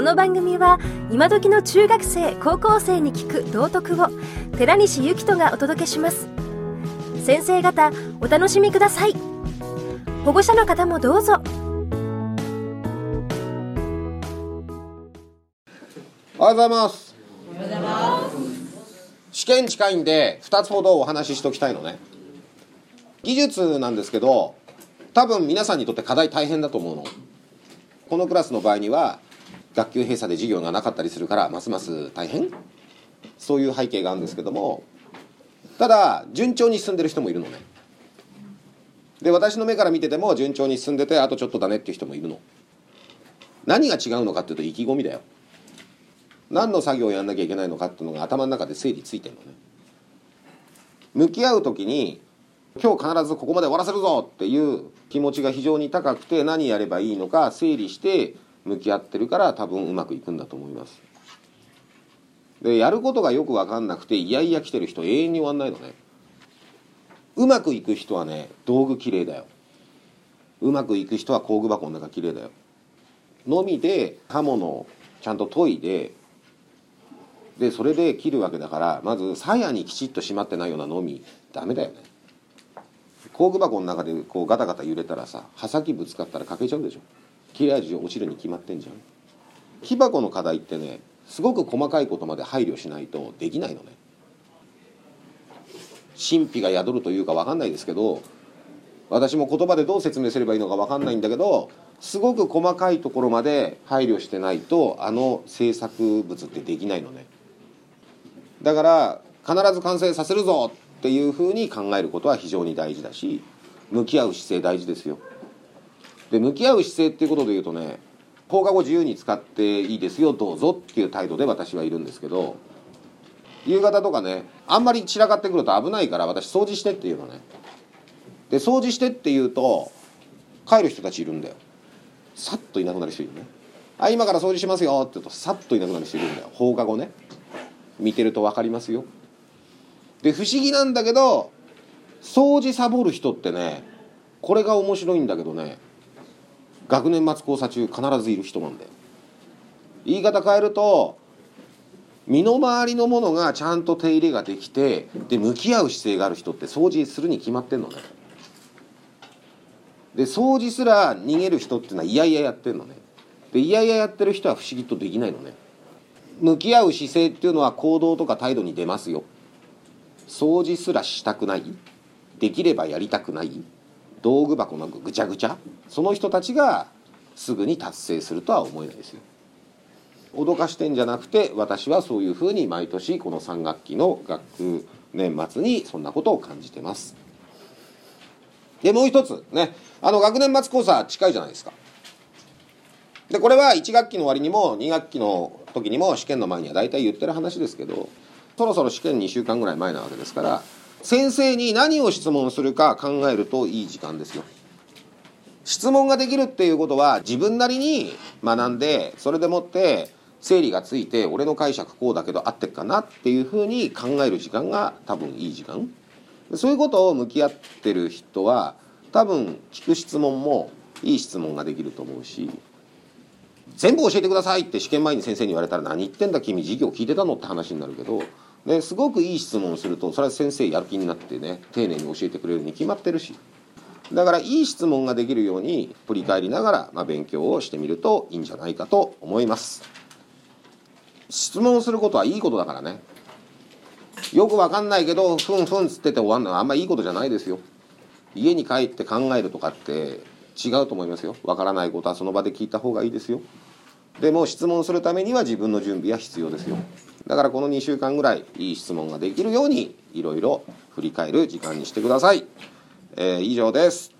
この番組は今時の中学生高校生に聞く道徳を寺西幸人がお届けします。先生方お楽しみください。保護者の方もどうぞ。おはようございます。試験近いんで2つほどお話ししておきたいのね。技術なんですけど多分皆さんにとって課題大変だと思うの。このクラスの場合には学級閉鎖で授業がなかったりするからますます大変？そういう背景があるんですけどもただ順調に進んでる人もいるのね。で私の目から見てても順調に進んでてあとちょっとだねっていう人もいるの。何が違うのかっていうと意気込みだよ。何の作業をやんなきゃいけないのかっていうのが頭の中で整理ついてるのね。向き合う時に今日必ずここまで終わらせるぞっていう気持ちが非常に高くて何やればいいのか整理して向き合ってるから多分うまくいくんだと思います。でやることがよく分かんなくていやいや来てる人永遠に終わんないのね。うまくいく人はね道具きれいだよ。うまくいく人は工具箱の中きれいだよ。のみで刃物をちゃんと研いででそれで切るわけだからまず鞘にきちっと締まってないようなのみダメだよね。工具箱の中でこうガタガタ揺れたらさ刃先ぶつかったら欠けちゃうでしょ。切れ味落ちるに決まってんじゃん。木箱の課題ってねすごく細かいことまで配慮しないとできないのね。神秘が宿るというか分かんないですけど私も言葉でどう説明すればいいのか分かんないんだけどすごく細かいところまで配慮してないとあの制作物ってできないのね。だから必ず完成させるぞっていうふうに考えることは非常に大事だし向き合う姿勢大事ですよ。で向き合う姿勢っていうことで言うとね放課後自由に使っていいですよどうぞっていう態度で私はいるんですけど夕方とかねあんまり散らかってくると危ないから私掃除してっていうのね。で掃除してって言うと帰る人たちいるんだよ。さっといなくなる人いるね。あ今から掃除しますよって言うとさっといなくなる人いるんだよ。放課後ね。見てると分かりますよ。で不思議なんだけど掃除サボる人ってねこれが面白いんだけどね学年末交差中必ずいる人なんだよ。言い方変えると身の回りのものがちゃんと手入れができてで向き合う姿勢がある人って掃除するに決まってんのね。で掃除すら逃げる人っていうのはいやいややってんのね。でいやいややってる人は不思議とできないのね。向き合う姿勢っていうのは行動とか態度に出ますよ。掃除すらしたくない。できればやりたくない。道具箱のぐちゃぐちゃ？その人たちがすぐに達成するとは思えないですよ。脅かしてんじゃなくて私はそういうふうに毎年この3学期の学年末にそんなことを感じてます。でもう一つね。あの学年末講座近いじゃないですか。でこれは1学期の終わりにも2学期の時にも試験の前には大体言ってる話ですけどそろそろ試験2週間ぐらい前なわけですから先生に何を質問するか考えるといい時間ですよ。質問ができるっていうことは自分なりに学んでそれでもって整理がついて俺の解釈こうだけど合ってっかなっていうふうに考える時間が多分いい時間。そういうことを向き合ってる人は多分聞く質問もいい質問ができると思うし全部教えてくださいって試験前に先生に言われたら何言ってんだ君授業聞いてたのって話になるけど、ね、すごくいい質問をするとそれは先生やる気になってね丁寧に教えてくれるに決まってるし。だからいい質問ができるように振り返りながら、まあ、勉強をしてみるといいんじゃないかと思います。質問することはいいことだからね。よくわかんないけどふんふんつってて終わるのはあんまいいことじゃないですよ。家に帰って考えるとかって違うと思いますよ。わからないことはその場で聞いた方がいいですよ。でも質問するためには自分の準備は必要ですよ。だからこの2週間ぐらいいい質問ができるようにいろいろ振り返る時間にしてください、えー、以上です。